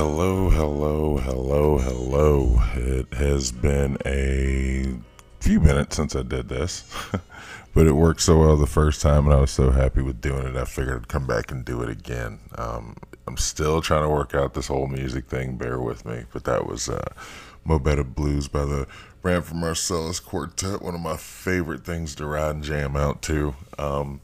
Hello, hello, hello, hello. It has been a few minutes since I did this, but it worked so well the first time, and I was so happy with doing it. I figured I'd come back and do it again. Um, I'm still trying to work out this whole music thing. Bear with me, but that was uh, Mo Better Blues by the Branford Marsalis Quartet. One of my favorite things to ride and jam out to. Um,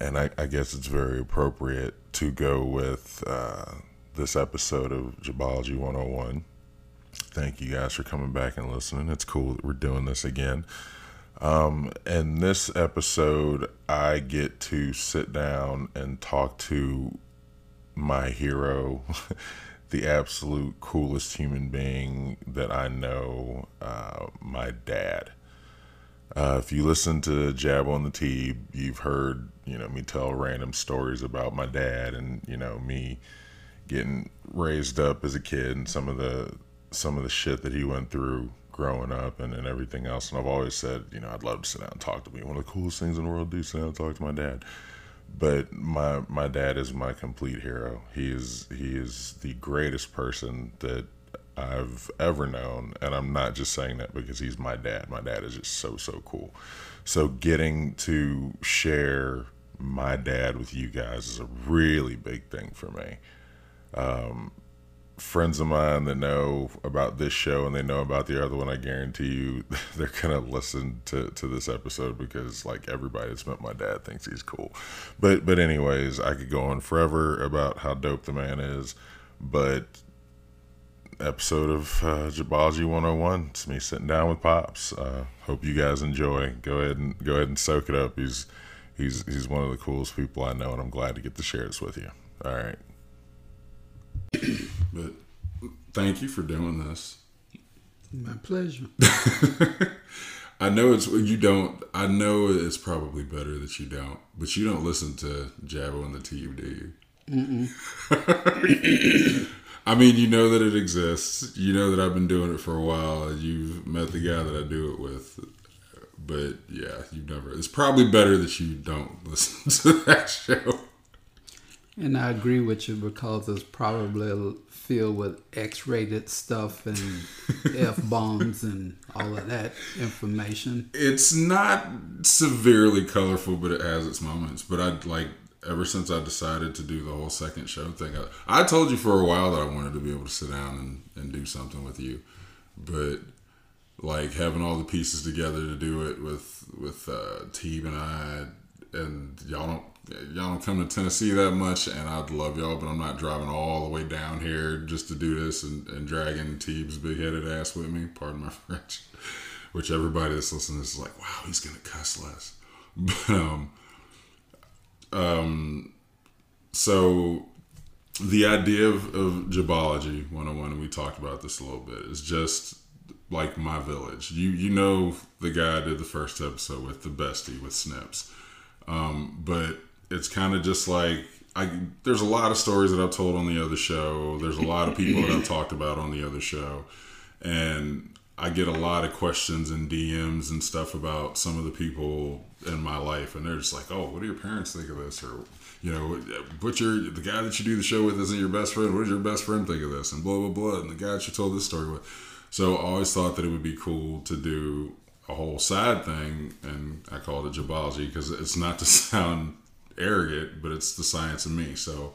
and I, I, guess it's very appropriate to go with. Uh, this episode of Jabbology 101. Thank you guys for coming back and listening. It's cool that we're doing this again. Um, and this episode, I get to sit down and talk to my hero, the absolute coolest human being that I know, uh, my dad. Uh, if you listen to Jab on the Teeb, you've heard you know me tell random stories about my dad and you know me getting raised up as a kid and some of the some of the shit that he went through growing up and, and everything else. And I've always said, you know, I'd love to sit down and talk to me. One of the coolest things in the world to do sit down and talk to my dad. But my my dad is my complete hero. He is he is the greatest person that I've ever known. And I'm not just saying that because he's my dad. My dad is just so so cool. So getting to share my dad with you guys is a really big thing for me um, friends of mine that know about this show and they know about the other one, I guarantee you they're gonna listen to, to this episode because like everybody that's met my dad thinks he's cool. But but anyways, I could go on forever about how dope the man is, but episode of uh, Jabbology 101. It's me sitting down with Pops. Uh, hope you guys enjoy. Go ahead and go ahead and soak it up. He's he's he's one of the coolest people I know, and I'm glad to get to share this with you. All right. but thank you for doing this. My pleasure. I know it's you don't. I know it's probably better that you don't, but you don't listen to Jab on the Teeb, do you? I mean, you know that it exists. You know that I've been doing it for a while. You've met the guy that I do it with, but yeah, you've never. It's probably better that you don't listen to that show. And I agree with you because it's probably filled with X-rated stuff and f bombs and all of that information. It's not severely colorful, but it has its moments. But I like ever since I decided to do the whole second show thing. I, I told you for a while that I wanted to be able to sit down and, and do something with you, but like having all the pieces together to do it with with uh, Teeb and I and y'all don't y'all don't come to Tennessee that much, and I'd love y'all, but I'm not driving all the way down here just to do this and, and dragging Teeb's big headed ass with me. Pardon my French. Which everybody that's listening is like, wow, he's gonna cuss less. But um, um, so the idea of, of Jabbology 101, we talked about this a little bit, is just like my village. You you know the guy I did the first episode with the bestie with Snips. Um, but it's kind of just like I there's a lot of stories that I've told on the other show. There's a lot of people that I've talked about on the other show, and I get a lot of questions and DMs and stuff about some of the people in my life, and they're just like, "Oh, what do your parents think of this?" Or, you know, "What your the guy that you do the show with isn't your best friend? What does your best friend think of this?" And blah blah blah. And the guy that you told this story with. So I always thought that it would be cool to do a whole side thing, and I call it Jabbology because it's not to sound arrogant, but it's the science of me. So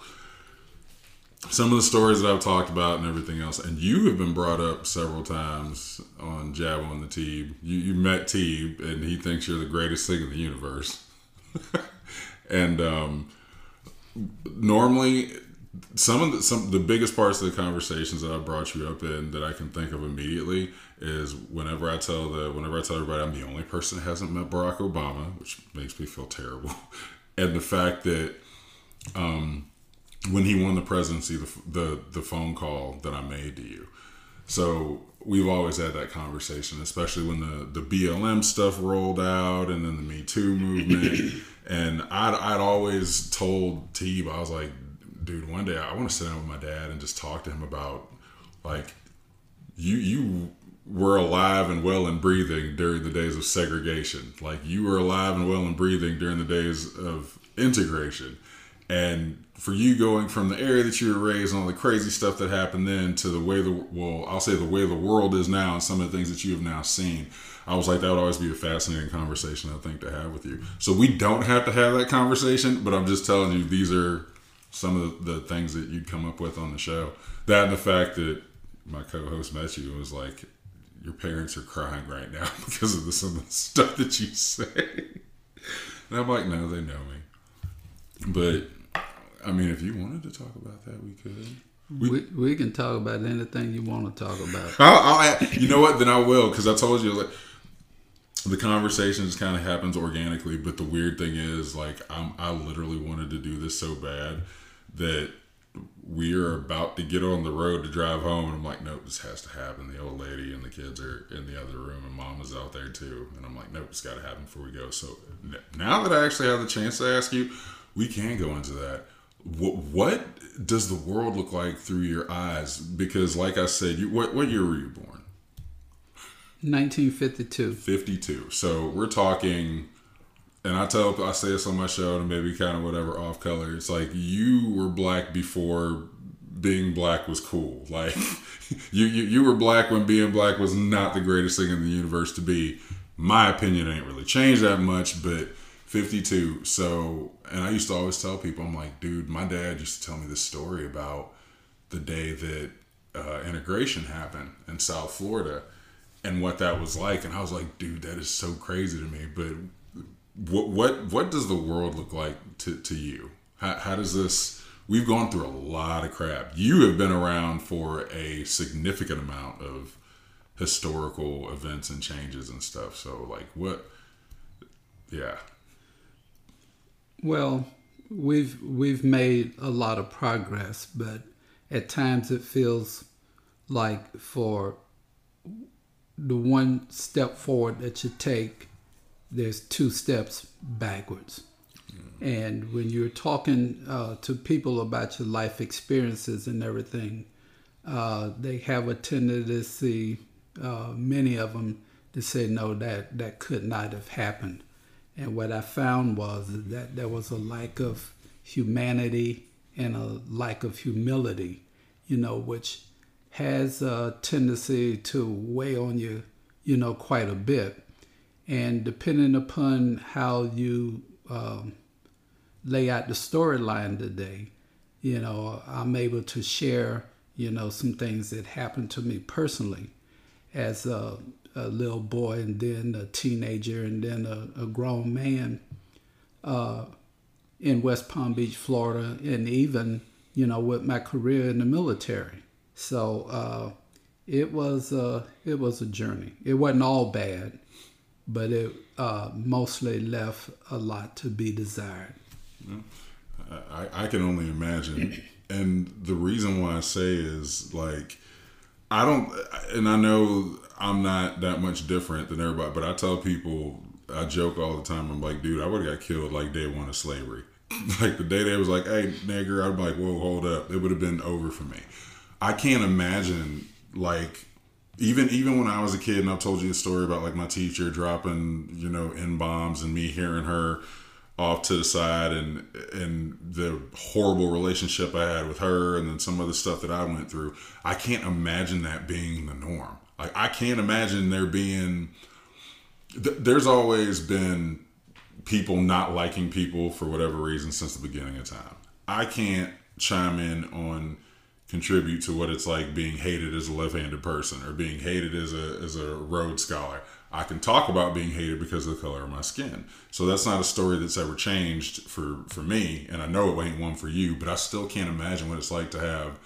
some of the stories that I've talked about and everything else, and you have been brought up several times on Jab on the Teeb. You, you met Teeb, and he thinks you're the greatest thing in the universe. and um, normally, some of the some the biggest parts of the conversations that I brought you up in that I can think of immediately is whenever I tell the whenever I tell everybody I'm the only person that hasn't met Barack Obama, which makes me feel terrible and the fact that um, when he won the presidency, the, the the phone call that I made to you. So we've always had that conversation, especially when the the BLM stuff rolled out, and then the Me Too movement. and I'd I'd always told Teeb, I was like, dude, one day I want to sit down with my dad and just talk to him about like you you were alive and well and breathing during the days of segregation. Like you were alive and well and breathing during the days of integration. And for you going from the area that you were raised and all the crazy stuff that happened then to the way the well, I'll say the way the world is now and some of the things that you have now seen. I was like, that would always be a fascinating conversation, I think, to have with you. So we don't have to have that conversation, but I'm just telling you, these are some of the, things that you'd come up with on the show. That and the fact that my co-host met you and was like, your parents are crying right now because of the, some of the stuff that you say. And I'm like, no, they know me. But I mean, if you wanted to talk about that, we could. We, we can talk about anything you want to talk about. I'll, I'll, you know what? Then I will because I told you like the conversation just kind of happens organically. But the weird thing is, like, I'm I literally wanted to do this so bad that we are about to get on the road to drive home, and I'm like, nope, this has to happen. The old lady and the kids are in the other room, and mom is out there too. And I'm like, nope, it's got to happen before we go. So now that I actually have the chance to ask you, we can go into that. What, what does the world look like through your eyes? Because, like I said, you what what year were you born? 1952. 52. So we're talking and I tell I say this on my show and maybe kind of whatever off color. It's like you were black before being black was cool. Like you, you you were black when being black was not the greatest thing in the universe to be. My opinion ain't really changed that much, but 52. So, and I used to always tell people, I'm like, dude, my dad used to tell me this story about the day that uh, integration happened in South Florida and what that was like. And I was like, dude, that is so crazy to me. But what what what does the world look like to, to you? How, how does this? We've gone through a lot of crap. You have been around for a significant amount of historical events and changes and stuff. So, like, what? Yeah. Well, we've we've made a lot of progress, but at times it feels like for the one step forward that you take there's two steps backwards. And when you're talking uh, to people about your life experiences and everything, uh, they have a tendency, uh, many of them, to say, no, that, that could not have happened. And what I found was that there was a lack of humanity and a lack of humility, you know, which has a tendency to weigh on you, you know, quite a bit and depending upon how you um, lay out the storyline today, you know, I'm able to share, you know, some things that happened to me personally as a, a little boy and then a teenager and then a, a grown man uh, in West Palm Beach, Florida, and even, you know, with my career in the military. So uh, it was uh, it was a journey. It wasn't all bad but it uh, mostly left a lot to be desired. I, I can only imagine. And the reason why I say is like, I don't, and I know I'm not that much different than everybody, but I tell people, I joke all the time. I'm like, dude, I would have got killed like day one of slavery. like the day they was like, hey, nigger, I'd be like, whoa, hold up. It would have been over for me. I can't imagine like even even when I was a kid, and I've told you a story about like my teacher dropping you know n bombs and me hearing her off to the side and and the horrible relationship I had with her, and then some of the stuff that I went through. I can't imagine that being the norm. Like I can't imagine there being. Th- there's always been people not liking people for whatever reason since the beginning of time. I can't chime in on contribute to what it's like being hated as a left-handed person or being hated as a as a Rhodes Scholar. I can talk about being hated because of the color of my skin. So that's not a story that's ever changed for for me, and I know it ain't one for you. But I still can't imagine what it's like to have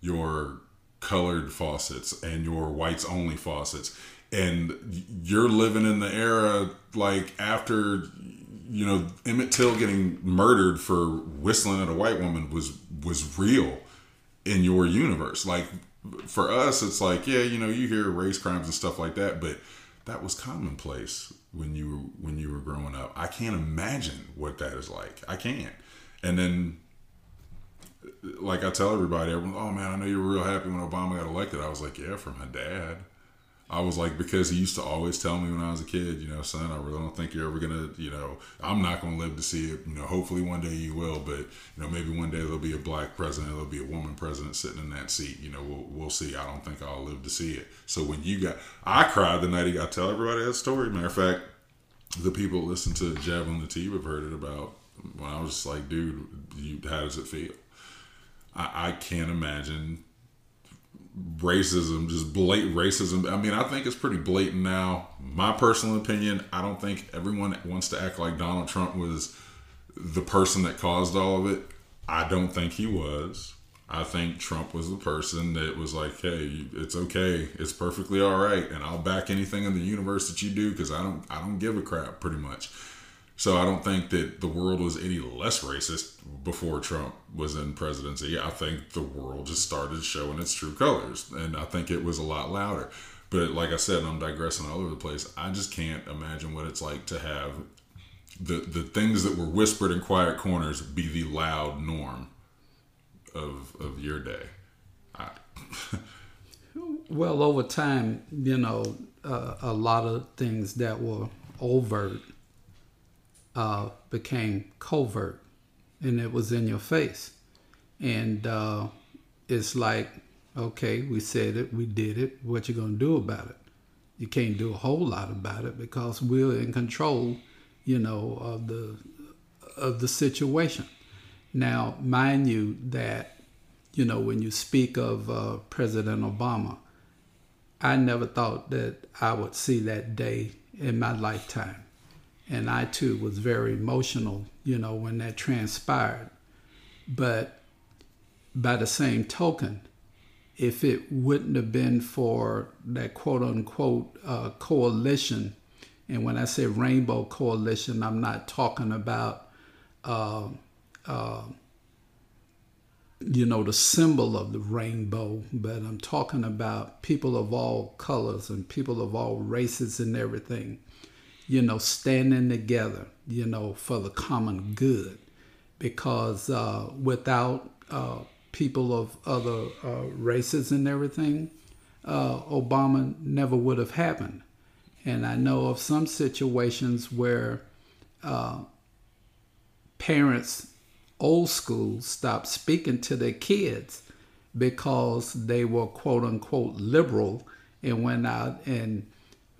your colored faucets and your whites only faucets, and you're living in the era like after you know Emmett Till getting murdered for whistling at a white woman was was real in your universe. Like for us, it's like, yeah, you know, you hear race crimes and stuff like that, but that was commonplace when you were when you were growing up. I can't imagine what that is like. I can't. And then like I tell everybody, everyone, oh man, I know you were real happy when Obama got elected. I was like, yeah, for my dad. I was like, because he used to always tell me when I was a kid, you know, son, I really don't think you're ever gonna, you know, I'm not gonna live to see it. You know, hopefully one day you will, but you know, maybe one day there'll be a black president, there'll be a woman president sitting in that seat. You know, we'll we'll see. I don't think I'll live to see it. So when you got, I cried the night he got. Tell everybody that story. Matter of fact, the people that listen to Jab on the Teeb have heard it about when I was just like, dude, you, how does it feel? I, I can't imagine racism, just blatant racism. I mean, I think it's pretty blatant now. My personal opinion, I don't think everyone wants to act like Donald Trump was the person that caused all of it. I don't think he was. I think Trump was the person that was like, "Hey, it's okay, it's perfectly all right, and I'll back anything in the universe that you do because I don't, I don't give a crap, pretty much." So I don't think that the world was any less racist before Trump was in presidency. I think the world just started showing its true colors, and I think it was a lot louder. But like I said, I'm digressing all over the place. I just can't imagine what it's like to have the the things that were whispered in quiet corners be the loud norm of of your day. I, well, over time, you know, uh, a lot of things that were overt uh, became covert, and it was in your face. And uh, it's like, okay, we said it, we did it. What you gonna do about it? You can't do a whole lot about it because we're in control, you know, of the of the situation. Now, mind you, that you know, when you speak of uh, President Obama, I never thought that I would see that day in my lifetime. And I too was very emotional, you know, when that transpired. But by the same token, if it wouldn't have been for that quote unquote uh, coalition, and when I say rainbow coalition, I'm not talking about, uh, uh, you know, the symbol of the rainbow, but I'm talking about people of all colors and people of all races and everything you know, standing together, you know, for the common good. Because uh, without uh, people of other uh, races and everything, uh, Obama never would have happened. And I know of some situations where uh, parents, old school, stopped speaking to their kids because they were quote unquote liberal and went out and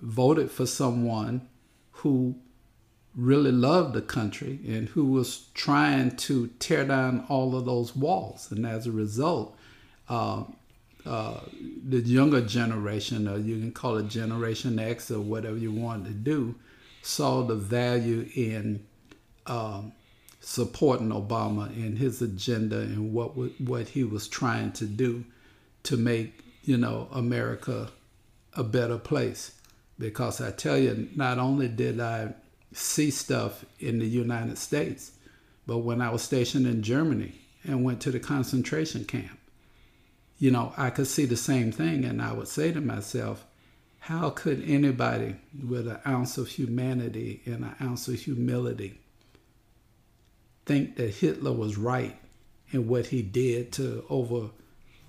voted for someone who really loved the country and who was trying to tear down all of those walls. And as a result, uh, uh, the younger generation, or you can call it Generation X or whatever you want to do, saw the value in um, supporting Obama and his agenda and what what he was trying to do to make you know America a better place because I tell you, not only did I see stuff in the United States, but when I was stationed in Germany and went to the concentration camp, you know, I could see the same thing, and I would say to myself, how could anybody with an ounce of humanity and an ounce of humility think that Hitler was right in what he did to over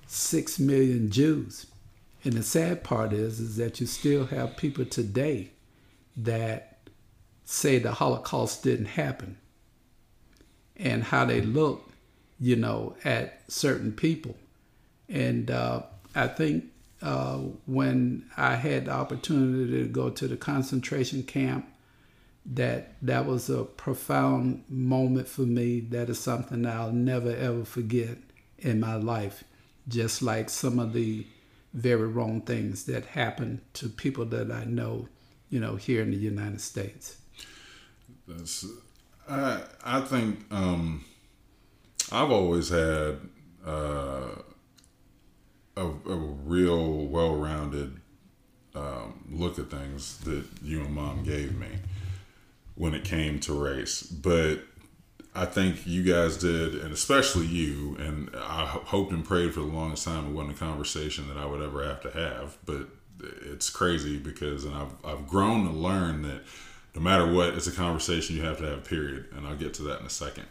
six million Jews? And the sad part is, is that you still have people today that say the Holocaust didn't happen, and how they look, you know, at certain people. And uh, I think uh, when I had the opportunity to go to the concentration camp, that that was a profound moment for me. That is something I'll never ever forget in my life. Just like some of the very wrong things that happen to people that I know, you know, here in the United States. That's, I I think um, I've always had uh, a, a real well-rounded um, look at things that you and mom gave me when it came to race, but I think you guys did, and especially you, and I hoped and prayed for the longest time it wasn't a conversation that I would ever have to have. But it's crazy because, and I've, I've grown to learn that no matter what, it's a conversation you have to have, period. And I'll get to that in a second.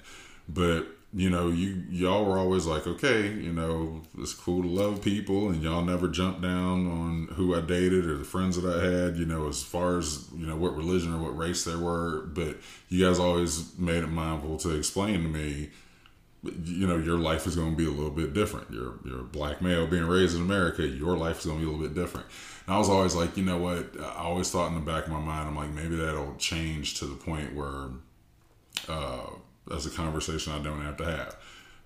But you know, you y'all were always like, okay, you know, it's cool to love people, and y'all never jumped down on who I dated or the friends that I had, you know, as far as you know what religion or what race they were. But you guys always made it mindful to explain to me, you know, your life is going to be a little bit different. You're you're a black male being raised in America. Your life is going to be a little bit different. And I was always like, you know what? I always thought in the back of my mind, I'm like, maybe that'll change to the point where. Uh, that's a conversation I don't have to have.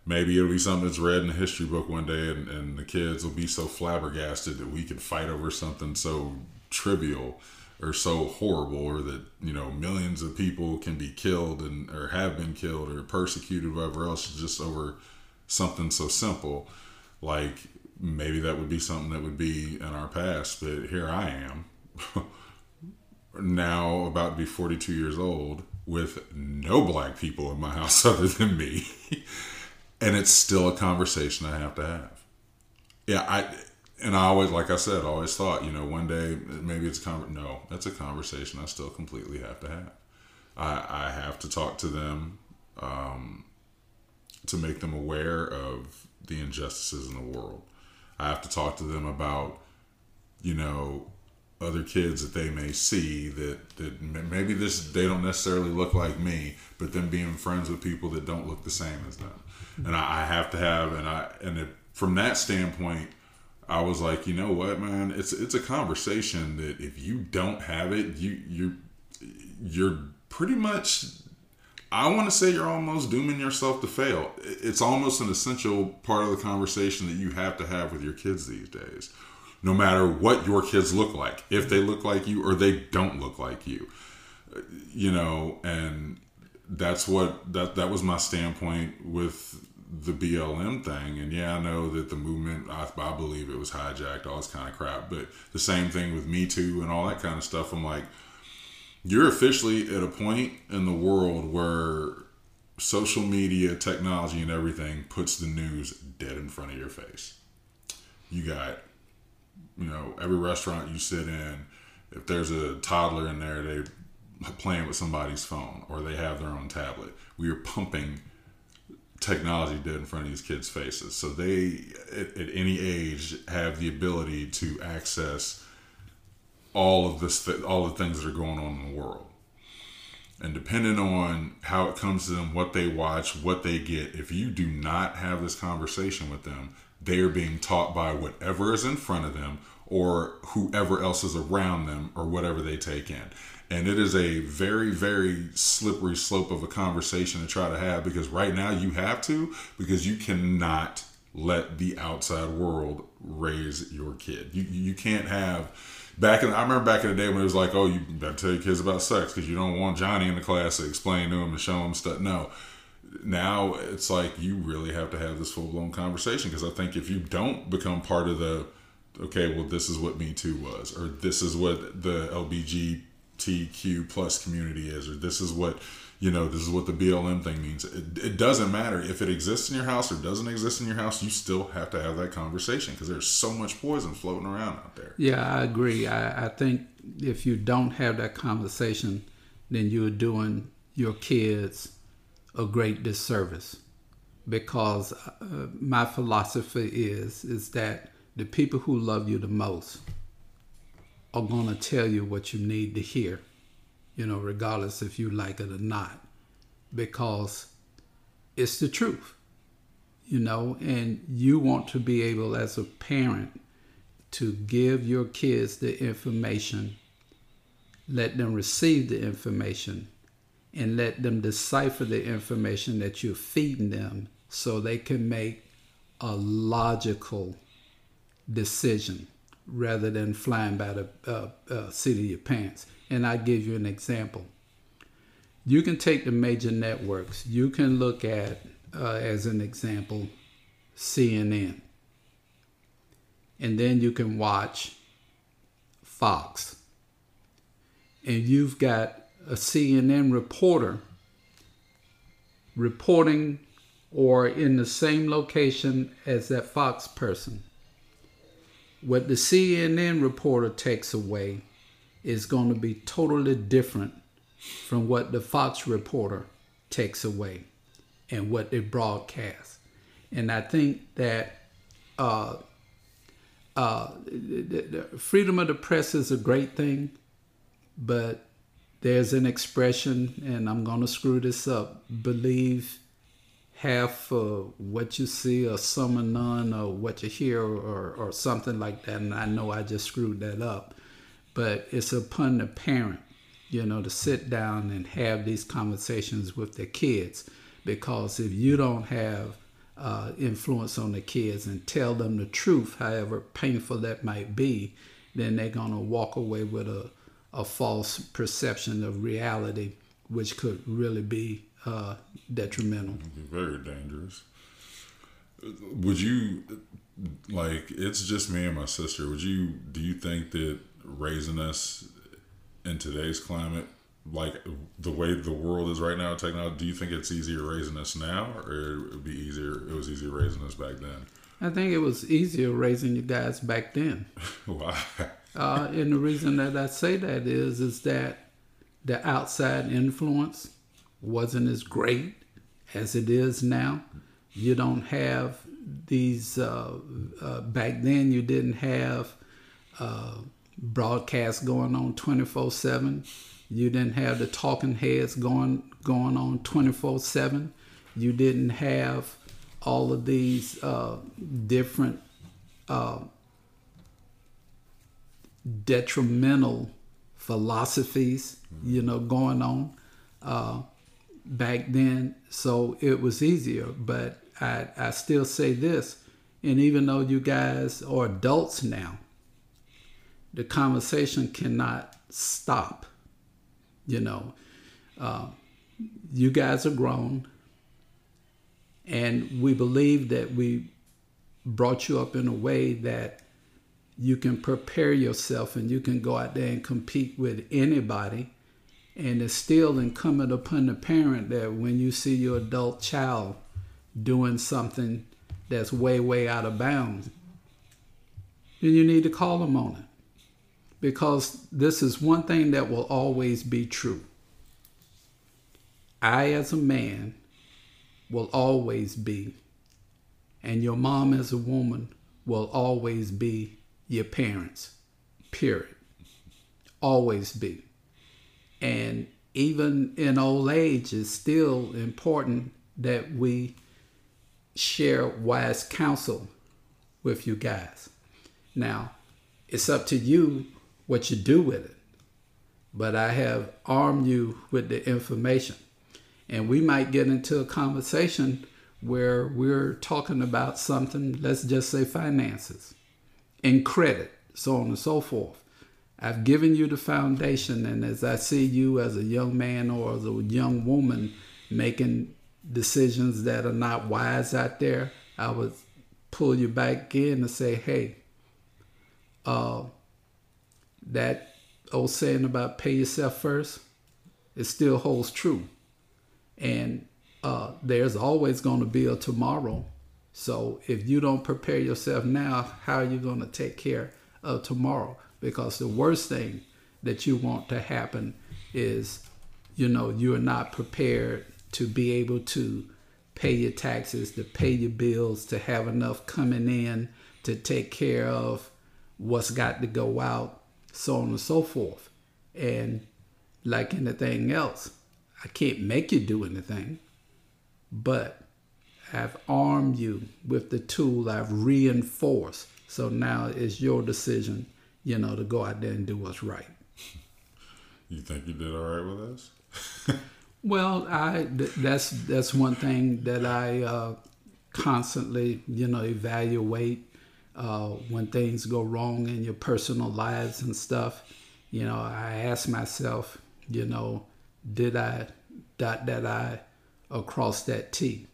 Maybe it'll be something that's read in a history book one day, and, and the kids will be so flabbergasted that we can fight over something so trivial or so horrible, or that you know millions of people can be killed and or have been killed or persecuted, whatever else, just over something so simple. Like maybe that would be something that would be in our past, but here I am, now about to be 42 years old with no black people in my house other than me. and it's still a conversation I have to have. Yeah, I and I always, like I said, I always thought, you know, one day maybe it's con- no, that's a conversation I still completely have to have. I, I have to talk to them um, to make them aware of the injustices in the world. I have to talk to them about, you know, other kids that they may see that, that maybe this they don't necessarily look like me, but them being friends with people that don't look the same as them, hmm. and I, I have to have and I and it, from that standpoint, I was like, you know what, man, it's it's a conversation that if you don't have it, you you you're pretty much. I want to say you're almost dooming yourself to fail. It's almost an essential part of the conversation that you have to have with your kids these days no matter what your kids look like, if they look like you or they don't look like you. You know, and that's what that that was my standpoint with the BLM thing. And yeah, I know that the movement, I, I believe it was hijacked, all this kind of crap. But the same thing with Me Too and all that kind of stuff. I'm like, you're officially at a point in the world where social media, technology, and everything puts the news dead in front of your face. You got you know, every restaurant you sit in, if there's a toddler in there, they playing with somebody's phone or they have their own tablet. We are pumping technology dead in front of these kids' faces. So they, at, at any age, have the ability to access all of this, all the things that are going on in the world. And depending on how it comes to them, what they watch, what they get, if you do not have this conversation with them, they are being taught by whatever is in front of them or whoever else is around them or whatever they take in. And it is a very, very slippery slope of a conversation to try to have because right now you have to because you cannot let the outside world raise your kid. You you can't have back in I remember back in the day when it was like, oh, you better tell your kids about sex because you don't want Johnny in the class to explain to him and show him stuff. No, now it's like you really have to have this full blown conversation because I think if you don't become part of the okay, well, this is what Me Too was, or this is what the LBGTQ plus community is, or this is what you know, this is what the BLM thing means. It, it doesn't matter if it exists in your house or doesn't exist in your house. You still have to have that conversation because there's so much poison floating around out there. Yeah, I agree. I, I think if you don't have that conversation, then you're doing your kids a great disservice because uh, my philosophy is is that the people who love you the most are going to tell you what you need to hear you know regardless if you like it or not because it's the truth you know and you want to be able as a parent to give your kids the information let them receive the information and let them decipher the information that you're feeding them so they can make a logical decision rather than flying by the uh, uh, seat of your pants. And I give you an example. You can take the major networks. You can look at, uh, as an example, CNN. And then you can watch Fox. And you've got a CNN reporter reporting or in the same location as that Fox person. What the CNN reporter takes away is going to be totally different from what the Fox reporter takes away. and what they broadcast. And I think that uh, uh, the, the freedom of the press is a great thing, but there's an expression, and I'm going to screw this up believe half of what you see or some or none or what you hear or, or something like that. And I know I just screwed that up. But it's upon the parent, you know, to sit down and have these conversations with their kids. Because if you don't have uh, influence on the kids and tell them the truth, however painful that might be, then they're going to walk away with a, a false perception of reality, which could really be uh, detrimental. Very dangerous. Would you like? It's just me and my sister. Would you? Do you think that raising us in today's climate, like the way the world is right now, technology, do you think it's easier raising us now, or it would be easier? It was easier raising us back then. I think it was easier raising you guys back then. Why? Uh, and the reason that I say that is, is that the outside influence wasn't as great as it is now. You don't have these, uh, uh, back then, you didn't have uh, broadcasts going on 24 7. You didn't have the talking heads going, going on 24 7. You didn't have all of these uh, different uh, detrimental philosophies, you know, going on. Uh, back then, so it was easier. But I, I still say this, and even though you guys are adults now, the conversation cannot stop. You know, uh, you guys are grown, and we believe that we brought you up in a way that you can prepare yourself and you can go out there and compete with anybody and it's still incumbent upon the parent that when you see your adult child doing something that's way, way out of bounds, then you need to call them on it. Because this is one thing that will always be true. I, as a man, will always be, and your mom, as a woman, will always be your parents. Period. Always be. And even in old age, it's still important that we share wise counsel with you guys. Now, it's up to you what you do with it. But I have armed you with the information. And we might get into a conversation where we're talking about something, let's just say finances and credit, so on and so forth. I've given you the foundation, and as I see you as a young man or as a young woman making decisions that are not wise out there, I would pull you back in and say, hey, uh, that old saying about pay yourself first, it still holds true. And uh, there's always going to be a tomorrow. So if you don't prepare yourself now, how are you going to take care of tomorrow? because the worst thing that you want to happen is you know you're not prepared to be able to pay your taxes to pay your bills to have enough coming in to take care of what's got to go out so on and so forth and like anything else i can't make you do anything but i've armed you with the tool i've reinforced so now it's your decision you know, to go out there and do what's right. You think you did all right with us? well, I that's that's one thing that I uh, constantly, you know, evaluate uh, when things go wrong in your personal lives and stuff. You know, I ask myself, you know, did I dot that I across that T?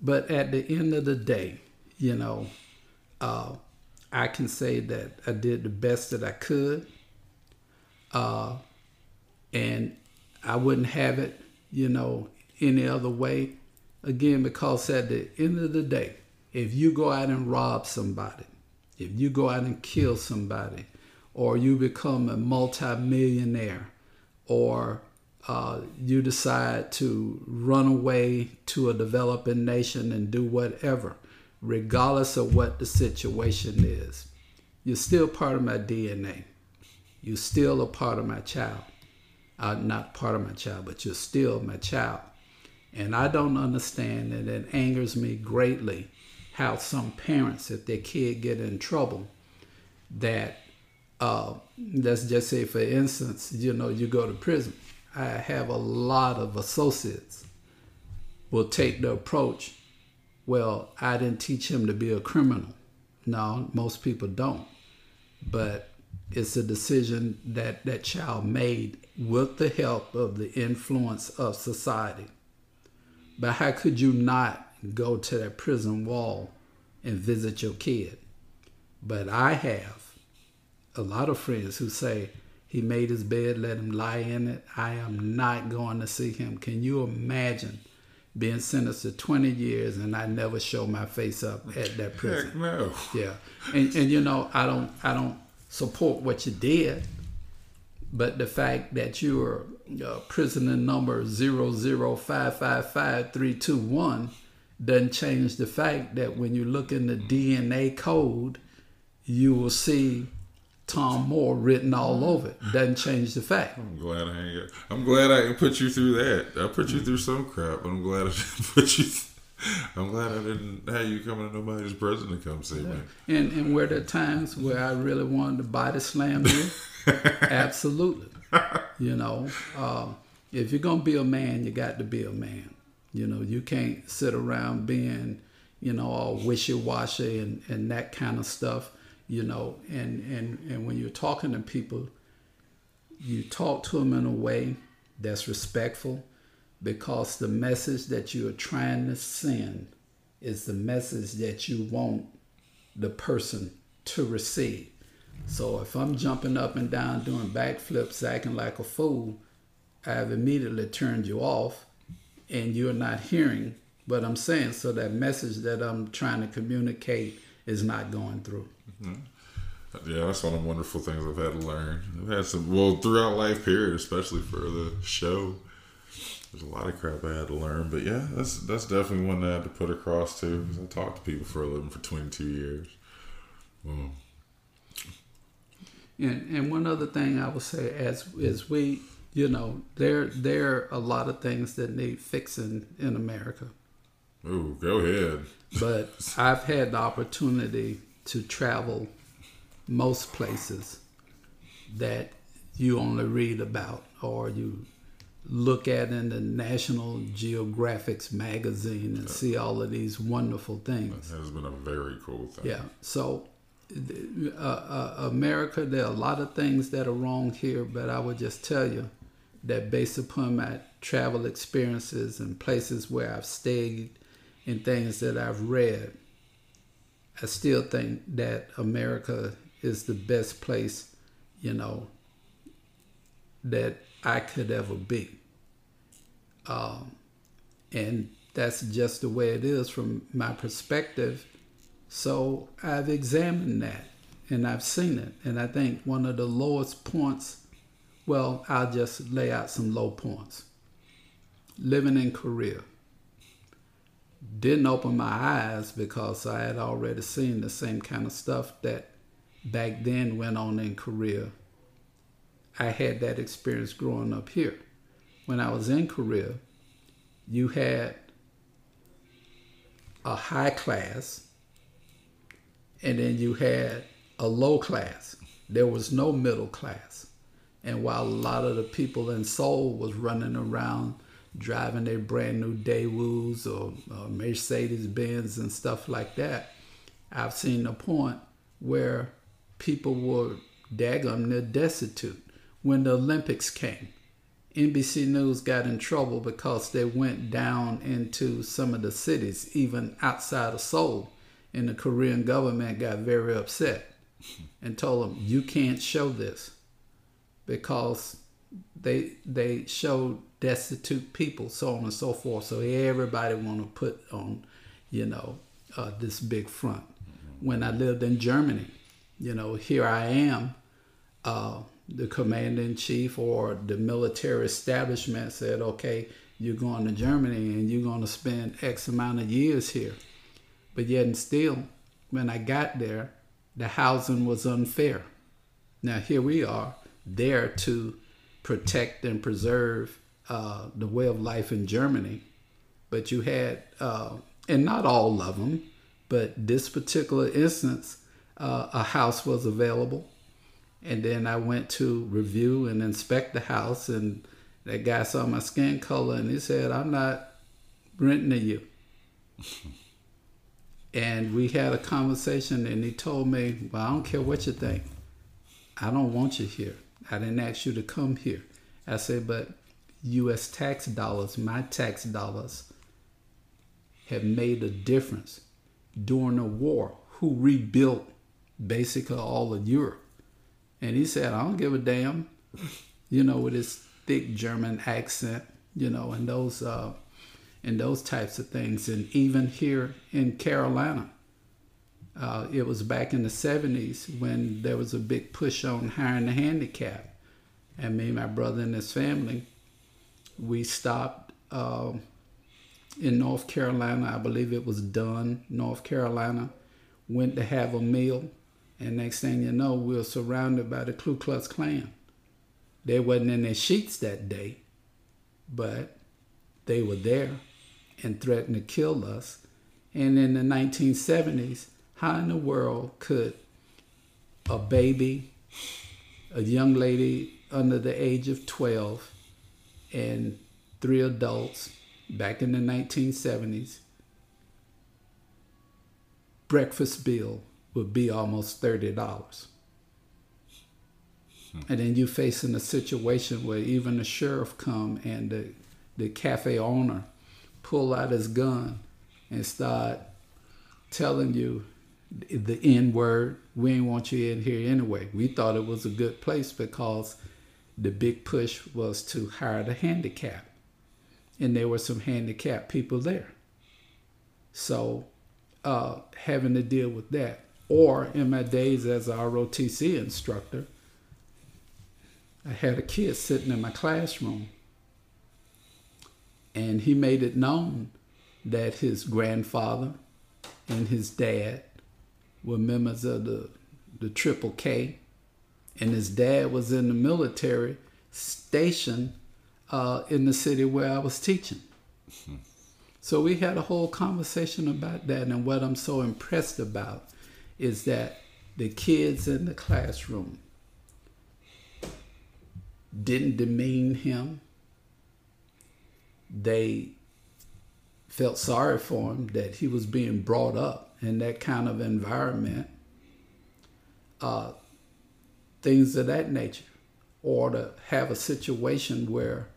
But at the end of the day, you know, uh, I can say that I did the best that I could. Uh, and I wouldn't have it, you know, any other way. Again, because at the end of the day, if you go out and rob somebody, if you go out and kill somebody, or you become a multimillionaire, or uh, you decide to run away to a developing nation and do whatever, regardless of what the situation is, you're still part of my DNA. You're still a part of my child. Uh, not part of my child, but you're still my child. And I don't understand, and it angers me greatly how some parents, if their kid get in trouble, that uh, let's just say, for instance, you know, you go to prison. I have a lot of associates will take the approach, well, I didn't teach him to be a criminal. No, most people don't. But it's a decision that that child made with the help of the influence of society. But how could you not go to that prison wall and visit your kid? But I have a lot of friends who say he made his bed, let him lie in it. I am not going to see him. Can you imagine being sentenced to 20 years and I never show my face up at that prison? Heck no. Yeah, and and you know I don't I don't support what you did, but the fact that you are uh, prisoner number zero zero five five five three two one doesn't change the fact that when you look in the DNA code, you will see Tom Moore written all over it. Doesn't change the fact. I'm glad I ain't. I'm glad I didn't put you through that. I put you through some crap, but I'm glad I didn't put you. I'm glad I didn't have you coming to nobody's prison to come see me. And and were there times where I really wanted to body slam you? Absolutely. You know, um, if you're gonna be a man, you got to be a man. You know, you can't sit around being, you know, all wishy washy and, and that kind of stuff. You know, and, and and when you're talking to people, you talk to them in a way that's respectful, because the message that you are trying to send is the message that you want the person to receive. So if I'm jumping up and down doing backflips, acting like a fool, I've immediately turned you off and you're not hearing what I'm saying. So that message that I'm trying to communicate is not going through. Mm-hmm. Yeah, that's one of the wonderful things I've had to learn. I've had some well throughout life period, especially for the show. There's a lot of crap I had to learn, but yeah, that's that's definitely one that I had to put across too. Because I talked to people for a living for 22 years. Well, And and one other thing I would say as as we you know there there are a lot of things that need fixing in America. oh, go ahead. But I've had the opportunity to travel most places that you only read about or you look at in the National Geographic's magazine and see all of these wonderful things. That has been a very cool thing. Yeah. So, uh, uh, America, there are a lot of things that are wrong here, but I would just tell you that based upon my travel experiences and places where I've stayed and things that I've read, I still think that America is the best place, you know, that I could ever be. Um, and that's just the way it is from my perspective. So I've examined that and I've seen it. And I think one of the lowest points, well, I'll just lay out some low points. Living in Korea didn't open my eyes because I had already seen the same kind of stuff that back then went on in Korea. I had that experience growing up here. When I was in Korea, you had a high class and then you had a low class. There was no middle class. And while a lot of the people in Seoul was running around driving their brand new Daewoo's or, Mercedes Benz and stuff like that, I've seen a point where people were daggum near destitute. When the Olympics came, NBC News got in trouble because they went down into some of the cities, even outside of Seoul, and the Korean government got very upset and told them, "You can't show this," because they they showed destitute people, so on and so forth. So everybody want to put on, you know, uh, this big front. When I lived in Germany, you know, here I am. Uh, the commander in chief or the military establishment said, okay, you're going to Germany and you're going to spend X amount of years here. But yet and still, when I got there, the housing was unfair. Now here we are there to protect and preserve uh, the way of life in Germany, but you had, uh, and not all of them, but this particular instance, uh, a house was available, and then I went to review and inspect the house, and that guy saw my skin color, and he said, "I'm not renting to you." and we had a conversation, and he told me, "Well, I don't care what you think." I don't want you here. I didn't ask you to come here. I said, but U.S. tax dollars, my tax dollars, have made a difference during the war. Who rebuilt basically all of Europe? And he said, I don't give a damn, you know, with his thick German accent, you know, and those uh, and those types of things. And even here in Carolina, uh, it was back in the 70s when there was a big push on hiring the handicap. And me and my brother and his family, we stopped uh, in North Carolina. I believe it was Dunn, North Carolina. Went to have a meal. And next thing you know, we were surrounded by the Ku Klux Klan. They wasn't in their sheets that day, but they were there and threatened to kill us. And in the 1970s, how in the world could a baby, a young lady under the age of 12, and three adults back in the 1970s, breakfast bill would be almost $30. Hmm. And then you facing a situation where even the sheriff come and the, the cafe owner pull out his gun and start telling you the N word. We ain't want you in here anyway. We thought it was a good place because the big push was to hire the handicap. And there were some handicapped people there. So uh, having to deal with that. Or in my days as a ROTC instructor, I had a kid sitting in my classroom and he made it known that his grandfather and his dad were members of the the Triple K, and his dad was in the military station uh, in the city where I was teaching. So we had a whole conversation about that, and what I'm so impressed about is that the kids in the classroom didn't demean him. They felt sorry for him that he was being brought up in that kind of environment, uh, things of that nature, or to have a situation where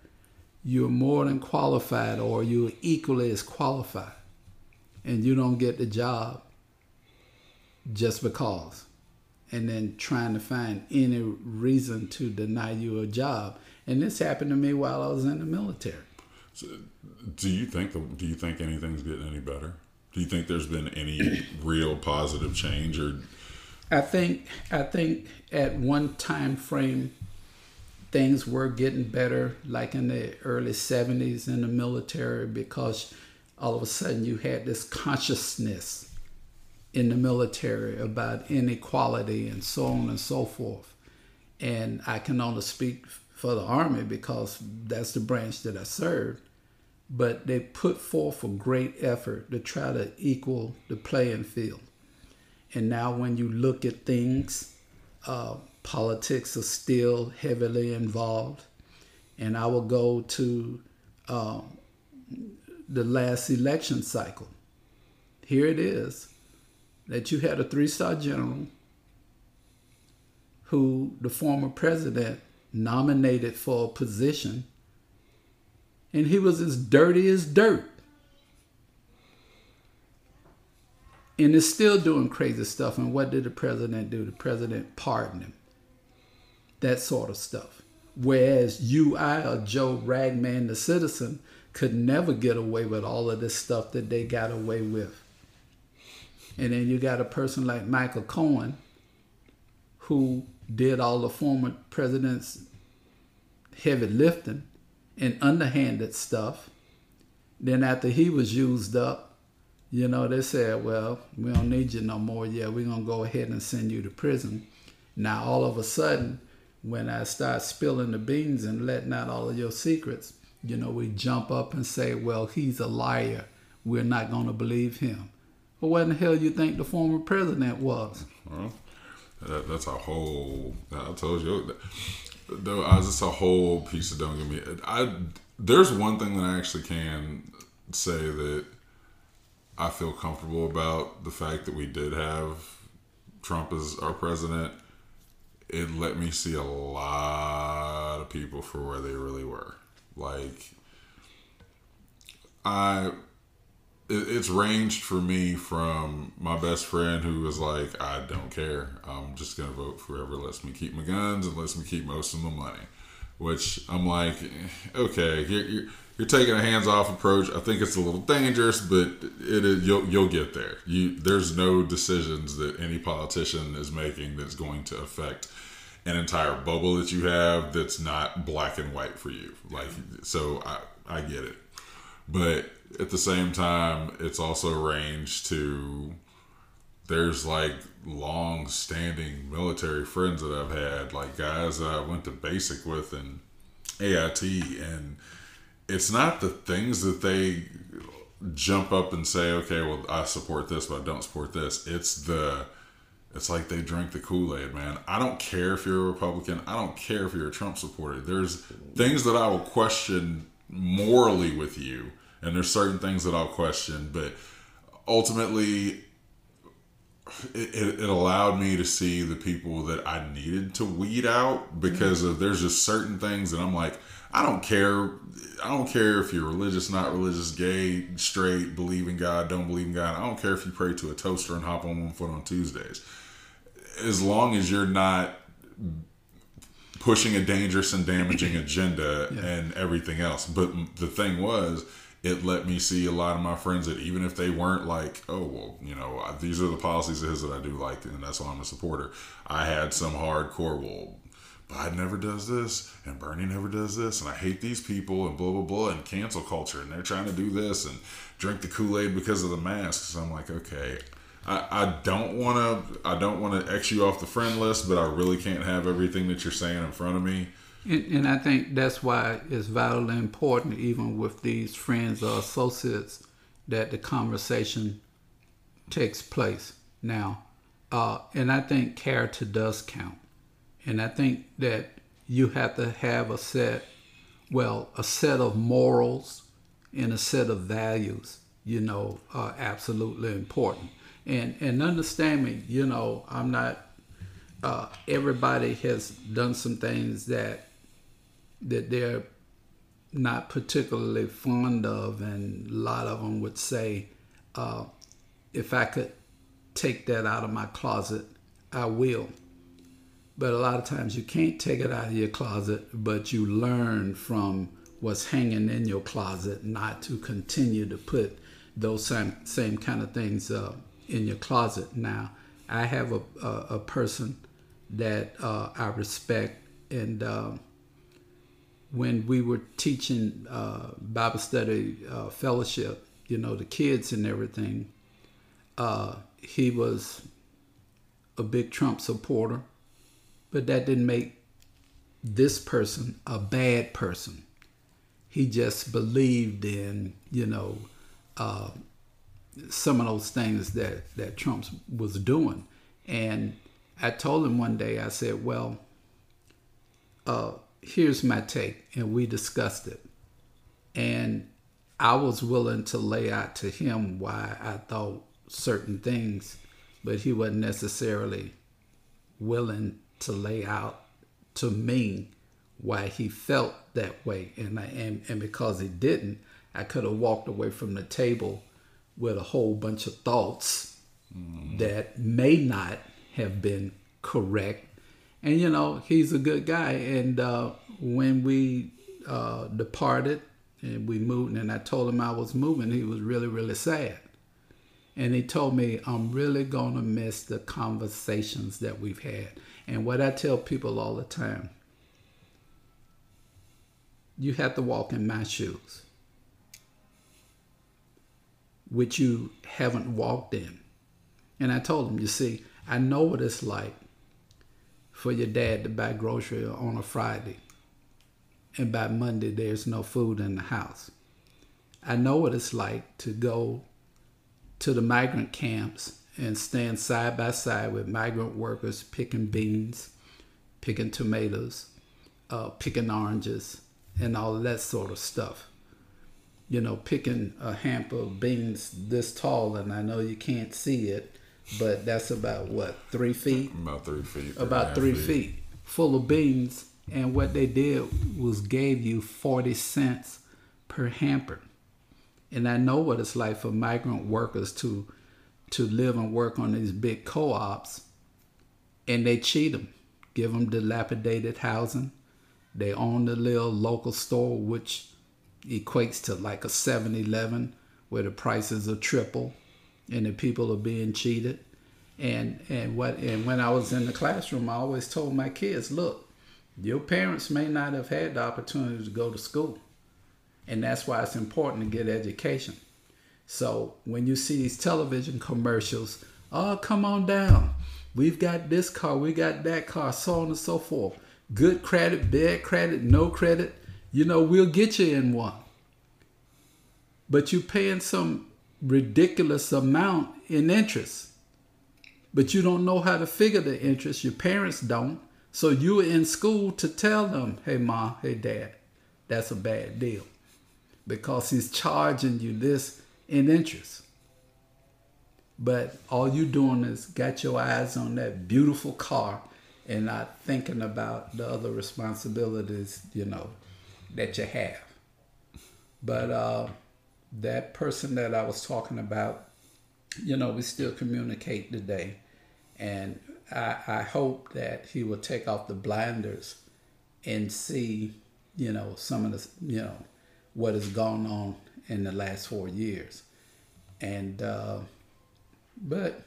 you're more than qualified or you're equally as qualified and you don't get the job just because and then trying to find any reason to deny you a job. And this happened to me while i was in the military. So do you think the, do you think anything's getting any better do you think there's been any real positive change or I think I think at one time frame things were getting better like in the early 70s in the military because all of a sudden you had this consciousness in the military about inequality and so on and so forth. And I can only speak for the Army because that's the branch that I served but they put forth a great effort to try to equal the playing field. And now, when you look at things, uh, politics are still heavily involved. And I will go to uh, the last election cycle. Here it is that you had a three star general who the former president nominated for a position and he was as dirty as dirt. And is still doing crazy stuff. And what did the president do? The president pardoned him. That sort of stuff. Whereas you, I, or Joe Ragman, the citizen, could never get away with all of this stuff that they got away with. And then you got a person like Michael Cohen, who did all the former presidents' heavy lifting and underhanded stuff. Then after he was used up, you know, they said, well, we don't need you no more. Yeah, we're going to go ahead and send you to prison. Now, all of a sudden, when I start spilling the beans and letting out all of your secrets, you know, we jump up and say, well, he's a liar. We're not going to believe him. Well, what in the hell you think the former president was? Well, that, that's a whole. I told you, though, uh, I was just a whole piece of don't get me. I there's one thing that I actually can say that I feel comfortable about the fact that we did have Trump as our president. It let me see a lot of people for where they really were. Like, I it's ranged for me from my best friend who was like, I don't care. I'm just gonna vote for whoever lets me keep my guns and lets me keep most of my money. Which I'm like, eh, okay, you're, you're, you're taking a hands off approach. I think it's a little dangerous, but it is, you'll you'll get there. You there's no decisions that any politician is making that's going to affect an entire bubble that you have that's not black and white for you. Like so, I I get it, but at the same time, it's also ranged to there's like long standing military friends that I've had, like guys that I went to basic with and AIT, and it's not the things that they jump up and say, okay, well, I support this, but I don't support this. It's the it's like they drink the Kool Aid, man. I don't care if you're a Republican. I don't care if you're a Trump supporter. There's things that I will question morally with you and there's certain things that I'll question, but ultimately, it, it, it, allowed me to see the people that I needed to weed out because of there's just certain things that I'm like, I don't care. I don't care if you're religious, not religious, gay, straight, believe in God, don't believe in God. I don't care if you pray to a toaster and hop on one foot on Tuesdays. As long as you're not pushing a dangerous and damaging agenda yeah. and everything else. But the thing was, it let me see a lot of my friends that even if they weren't like, oh, well, you know, these are the policies of his that I do like, and that's why I'm a supporter. I had some hardcore, well, Biden never does this, and Bernie never does this, and I hate these people, and blah, blah, blah, and cancel culture, and they're trying to do this, and drink the Kool Aid because of the masks. I'm like, okay. I, I don't want to I don't want to X you off the friend list, but I really can't have everything that you're saying in front of me. And, and, I think that's why it's vitally important, even with these friends or associates, that the conversation takes place now. Uh, and I think character does count. And I think that you have to have a set, well, a set of morals and a set of values, you know, are absolutely important. And, and understand me, you know, I'm not, uh, everybody has done some things that that they're not particularly fond of, and a lot of them would say, uh, if I could take that out of my closet, I will. But a lot of times you can't take it out of your closet, but you learn from what's hanging in your closet not to continue to put those same, same kind of things uh, in your closet. Now, I have a, a, a person that uh, I respect and uh, when we were teaching uh, Bible study uh, fellowship, you know, the kids and everything, uh, he was a big Trump supporter, but that didn't make this person a bad person. He just believed in, you know, uh, some of those things that, that Trump was doing. And I told him one day, I said, well, uh, here's my take, and we discussed it. And I was willing to lay out to him why I thought certain things, but he wasn't necessarily willing to lay out to me why he felt that way. And, I, and, and because he didn't, I could have walked away from the table with a whole bunch of thoughts mm. that may not have been correct and you know he's a good guy. And uh, when we uh, departed and we moved, and I told him I was moving, he was really really sad. And he told me, I'm really to miss the conversations that we've had. And what I tell people all the time you have to walk in my shoes, which you haven't walked in. And I told him, you see, I know what it's like for your dad to buy groceries on a Friday, and by Monday there's no food in the house. I know what it's like to go to the migrant camps and stand side by side with migrant workers picking beans, picking tomatoes, uh, picking oranges, and all that sort of stuff. You know, picking a hamper of beans this tall, and I know you can't see it, but that's about what, three feet? About three feet. About three feet. feet, full of beans. And what they did was gave you 40 cents per hamper. And I know what it's like for migrant workers to to live and work on these big co-ops and they cheat them give them dilapidated housing they own the little local store which equates to like a 7-eleven where the prices are triple and the people are being cheated and and what and when i was in the classroom i always told my kids look your parents may not have had the opportunity to go to school and that's why it's important to get education so when you see these television commercials, oh, come on down. We've got this car, we got that car, so on and so forth. Good credit, bad credit, no credit. You know, we'll get you in one. But you're paying some ridiculous amount in interest. But you don't know how to figure the interest. Your parents don't. So you're in school to tell them, hey, mom, hey, dad, that's a bad deal. Because he's charging you this in interest. But all you're doing is got your eyes on that beautiful car and not thinking about the other responsibilities, you know, that you have. But uh, that person that I was talking about, you know, we still communicate today. And I, I hope that he will take off the blinders and see, you know, some of the, you know, what has gone on in the last four years. And, uh, but,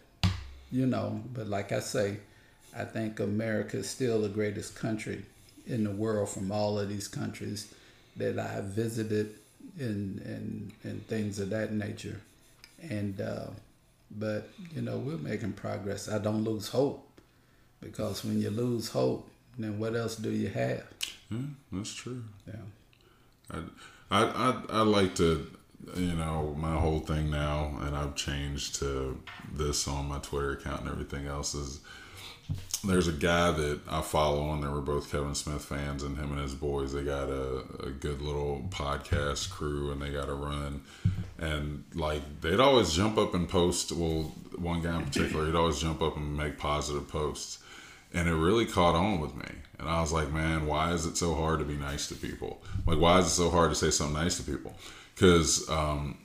you know, but like I say, I think America is still the greatest country in the world from all of these countries that I have visited and, and, and things of that nature. And, uh, but, you know, we're making progress. I don't lose hope because when you lose hope, then what else do you have? Yeah, that's true. Yeah. I, I, I, I like to you know, my whole thing now, and I've changed to this on my Twitter account and everything else is there's a guy that I follow and they were both Kevin Smith fans and him and his boys they got a, a good little podcast crew and they got a run. And like they'd always jump up and post well one guy in particular he'd always jump up and make positive posts. And it really caught on with me. And I was like man why is it so hard to be nice to people? Like why is it so hard to say something nice to people? Because um,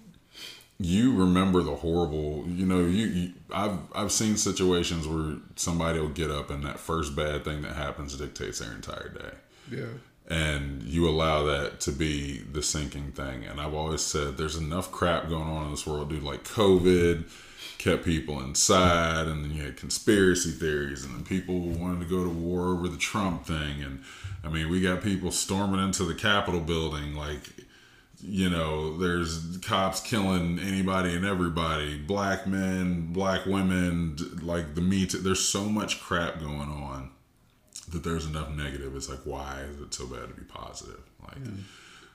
you remember the horrible. You know, you, you, I've I've seen situations where somebody will get up and that first bad thing that happens dictates their entire day. Yeah. And you allow that to be the sinking thing. And I've always said there's enough crap going on in this world, dude. Like COVID kept people inside, and then you had conspiracy theories, and then people wanted to go to war over the Trump thing. And I mean, we got people storming into the Capitol building, like you know, there's cops killing anybody and everybody, black men, black women, like the meat. There's so much crap going on that there's enough negative. It's like, why is it so bad to be positive? Like, mm.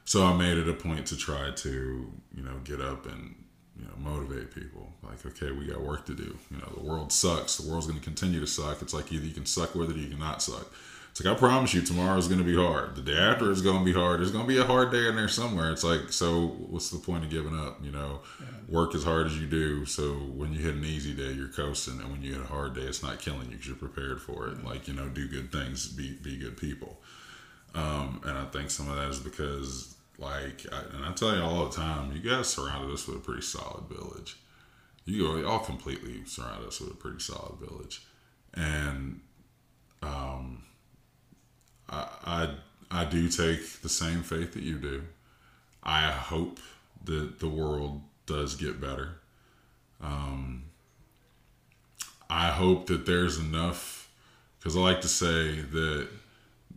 so I made it a point to try to, you know, get up and, you know, motivate people. Like, okay, we got work to do. You know, the world sucks. The world's going to continue to suck. It's like either you can suck with it or you cannot suck. It's like I promise you, tomorrow is going to be hard. The day after is going to be hard. There's going to be a hard day in there somewhere. It's like, so what's the point of giving up? You know, yeah. work as hard as you do. So when you hit an easy day, you're coasting, and when you hit a hard day, it's not killing you because you're prepared for it. Like you know, do good things, be be good people. Um, and I think some of that is because, like, I, and I tell you all the time, you guys surrounded us with a pretty solid village. You all completely surrounded us with a pretty solid village, and um, I, I, I do take the same faith that you do. I hope that the world does get better. Um, I hope that there's enough, because I like to say that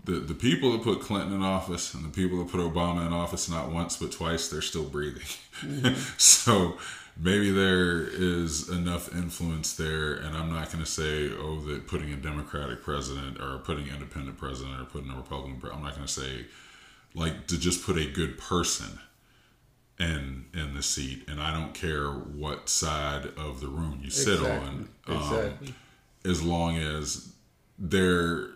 the, the people that put Clinton in office and the people that put Obama in office not once but twice, they're still breathing. Mm-hmm. so maybe there is enough influence there, and I'm not going to say, oh, that putting a Democratic president or putting an independent president or putting a Republican, I'm not going to say like to just put a good person in in the seat, and I don't care what side of the room you sit exactly. on, um, exactly. as long as there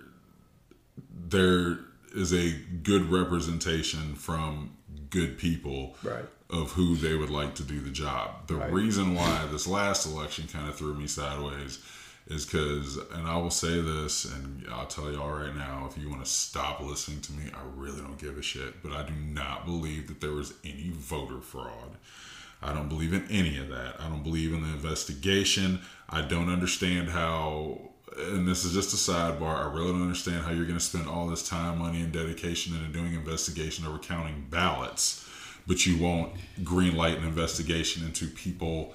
there is a good representation from good people right. Of who they would like to do the job. The right. reason why this last election kind of threw me sideways is because, and I will say this, and I'll tell y'all right now, if you want to stop listening to me, I really don't give a shit. But I do not believe that there was any voter fraud. I don't believe in any of that. I don't believe in the investigation. I don't understand how, and this is just a sidebar, I really don't understand how you're going to spend all this time, money, and dedication into doing investigation over counting ballots, but you won't green light an investigation into people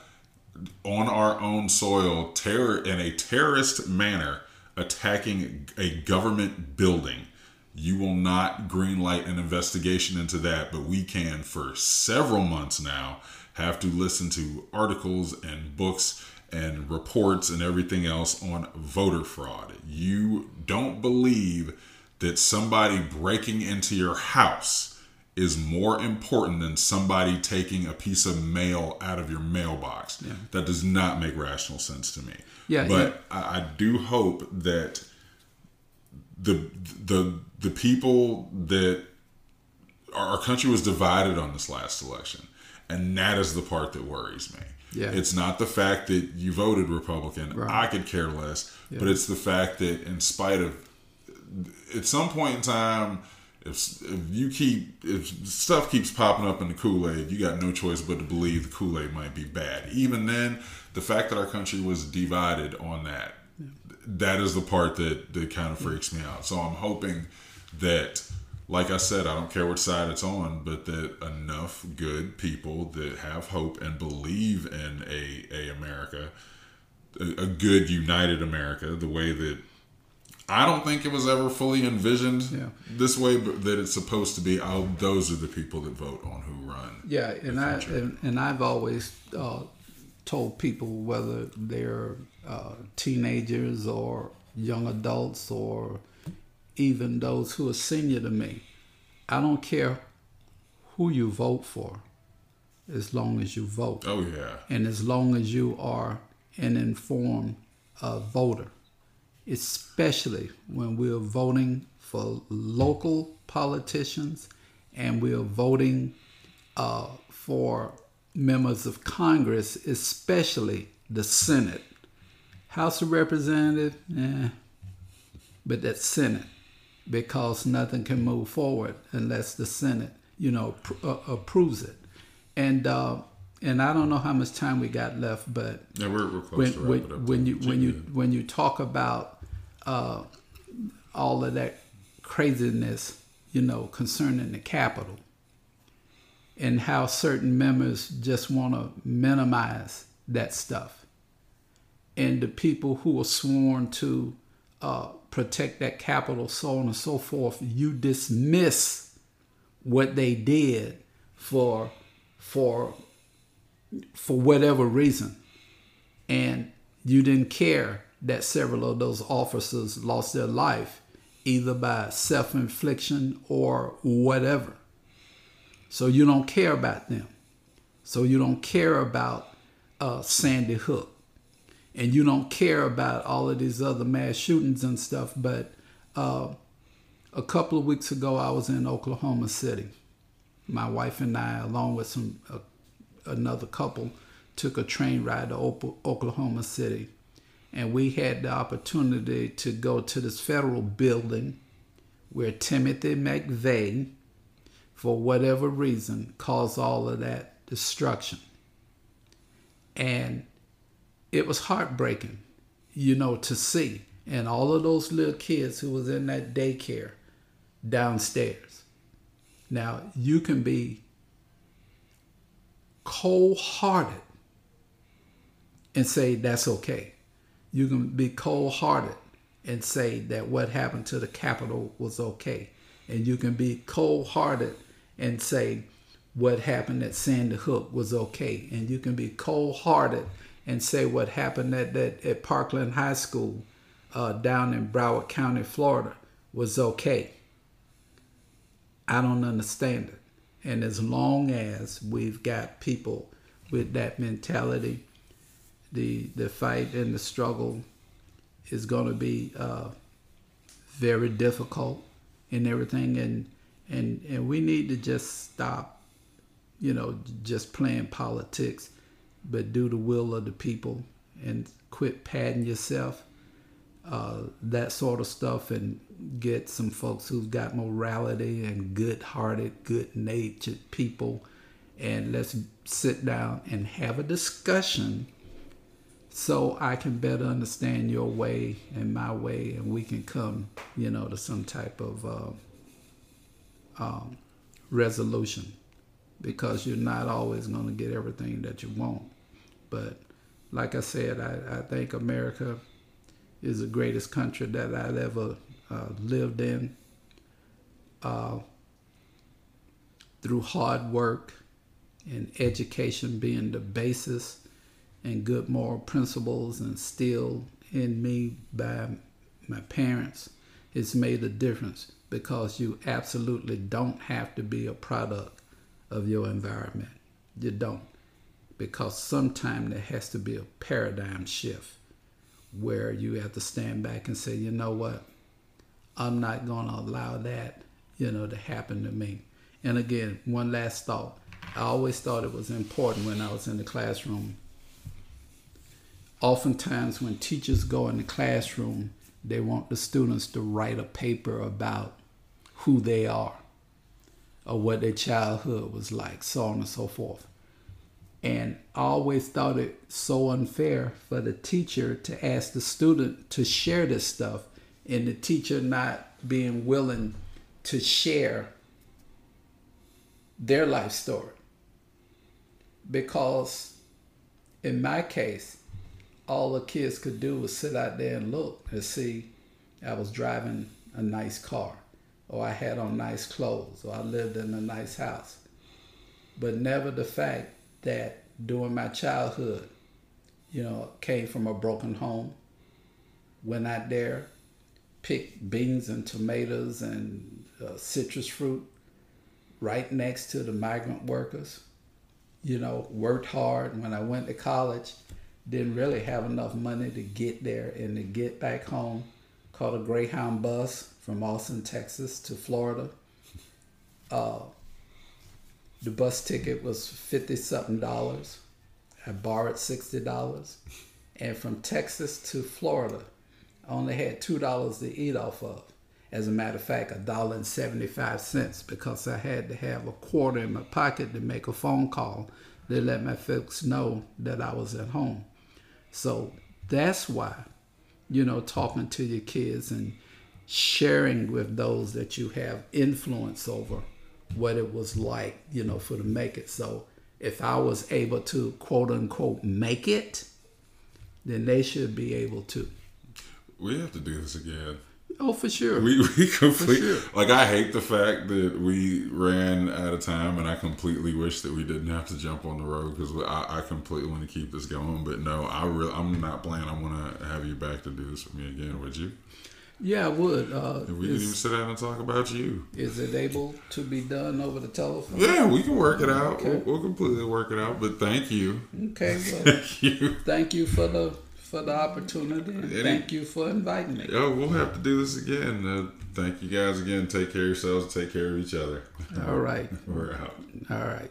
on our own soil terror in a terrorist manner attacking a government building. You will not greenlight an investigation into that but we can for several months now have to listen to articles and books and reports and everything else on voter fraud. You don't believe that somebody breaking into your house is more important than somebody taking a piece of mail out of your mailbox. Yeah. That does not make rational sense to me. Yeah, but yeah. I, I do hope that the the the people that our country was divided on this last election, and that is the part that worries me. Yeah. It's not the fact that you voted Republican. Right. I could care less. Yeah. But it's the fact that, in spite of, at some point in time, if, if you keep if stuff keeps popping up in the Kool Aid, you got no choice but to believe the Kool Aid might be bad. Even then, the fact that our country was divided on that, yeah. that is the part that that kind of freaks me out. So I'm hoping that, like I said, I don't care which side it's on, but that enough good people that have hope and believe in a a America, a, a good united America, the way that I don't think it was ever fully envisioned yeah. this way, but that it's supposed to be. Oh, those are the people that vote on who run. Yeah, and I and, and, I've always uh, told people whether they're uh, teenagers or young adults or even those who are senior to me, I don't care who you vote for, as long as you vote. Oh yeah, and as long as you are an informed uh, voter especially when we're voting for local politicians and we're voting uh, for members of Congress, especially the Senate. House of Representatives, eh, but that Senate, because nothing can move forward unless the Senate, you know, pr- uh, approves it. And uh, and I don't know how much time we got left, but yeah, we're, we're when, when, when you when you when you talk about uh, all of that craziness, you know, concerning the Capitol and how certain members just want to minimize that stuff. And the people who are sworn to uh, protect that capital, so on and so forth, you dismiss what they did for for for whatever reason, and you didn't care that several of those officers lost their life either by self infliction or whatever. So you don't care about them. So you don't care about uh, Sandy Hook. And you don't care about all of these other mass shootings and stuff. But uh, a couple of weeks ago, I was in Oklahoma City. My wife and I, along with some uh, another couple, took a train ride to Oklahoma City and we had the opportunity to go to this federal building where Timothy McVeigh, for whatever reason, caused all of that destruction. And it was heartbreaking, you know, to see. And all of those little kids who was in that daycare downstairs. Now, you can be cold hearted and say that's okay. You can be cold hearted and say that what happened to the Capitol was okay. And you can be cold hearted and say what happened at Sandy Hook was okay. And you can be cold hearted and say what happened at, at Parkland High School uh, down in Broward County, Florida was okay. I don't understand it. And as long as we've got people with that mentality, the the fight and the struggle is going to be uh, very difficult and everything. And and and we need to just stop, you know, just playing politics, but do the will of the people and quit padding yourself. Uh, that sort of stuff and get some folks who've got morality and good-hearted, good-natured people, and let's sit down and have a discussion so I can better understand your way and my way, and we can come, you know, to some type of uh, um, resolution. Because you're not always going to get everything that you want, but like I said, I, I think America is the greatest country that I've ever uh, lived in. Uh, through hard work and education being the basis and good moral principles instilled in me by my parents, it's made a difference because you absolutely don't have to be a product of your environment. You don't. Because sometimes there has to be a paradigm shift where you have to stand back and say, you know what? I'm not going to allow that, you know, to happen to me. And again, one last thought. I always thought it was important when I was in the classroom. Oftentimes, when teachers go in the classroom, they want the students to write a paper about who they are or what their childhood was like, so on and so forth. And I always thought it so unfair for the teacher to ask the student to share this stuff and the teacher not being willing to share their life story. Because in my case, all the kids could do was sit out there and look and see I was driving a nice car, or I had on nice clothes, or I lived in a nice house. But never the fact that during my childhood, you know, came from a broken home, went out there, picked beans and tomatoes and uh, citrus fruit right next to the migrant workers, you know, worked hard. When I went to college, didn't really have enough money to get there and to get back home. Caught a Greyhound bus from Austin, Texas to Florida. Uh, the bus ticket was 50 something dollars. I borrowed $60. And from Texas to Florida, I only had $2 to eat off of. As a matter of fact, a dollar and 75 cents because I had to have a quarter in my pocket to make a phone call to let my folks know that I was at home. So that's why, you know, talking to your kids and sharing with those that you have influence over what it was like, you know, for to make it. So if I was able to quote unquote make it, then they should be able to. We have to do this again. Oh, for sure. We we completely sure. like. I hate the fact that we ran out of time, and I completely wish that we didn't have to jump on the road because I, I completely want to keep this going. But no, I really I'm not planning. I want to have you back to do this with me again. Would you? yeah, I would. Uh, If we didn't even sit down and talk about you. is it able to be done over the telephone? Yeah, we can work it out. Okay. We'll, we'll completely work it out. But thank you, Okay, well, thank you. thank you for the for the opportunity. Any- thank you for inviting me. Yo, we'll have to do this again. Uh, thank you guys again. Take care of yourselves. Take care of each other. All right. We're out. All right.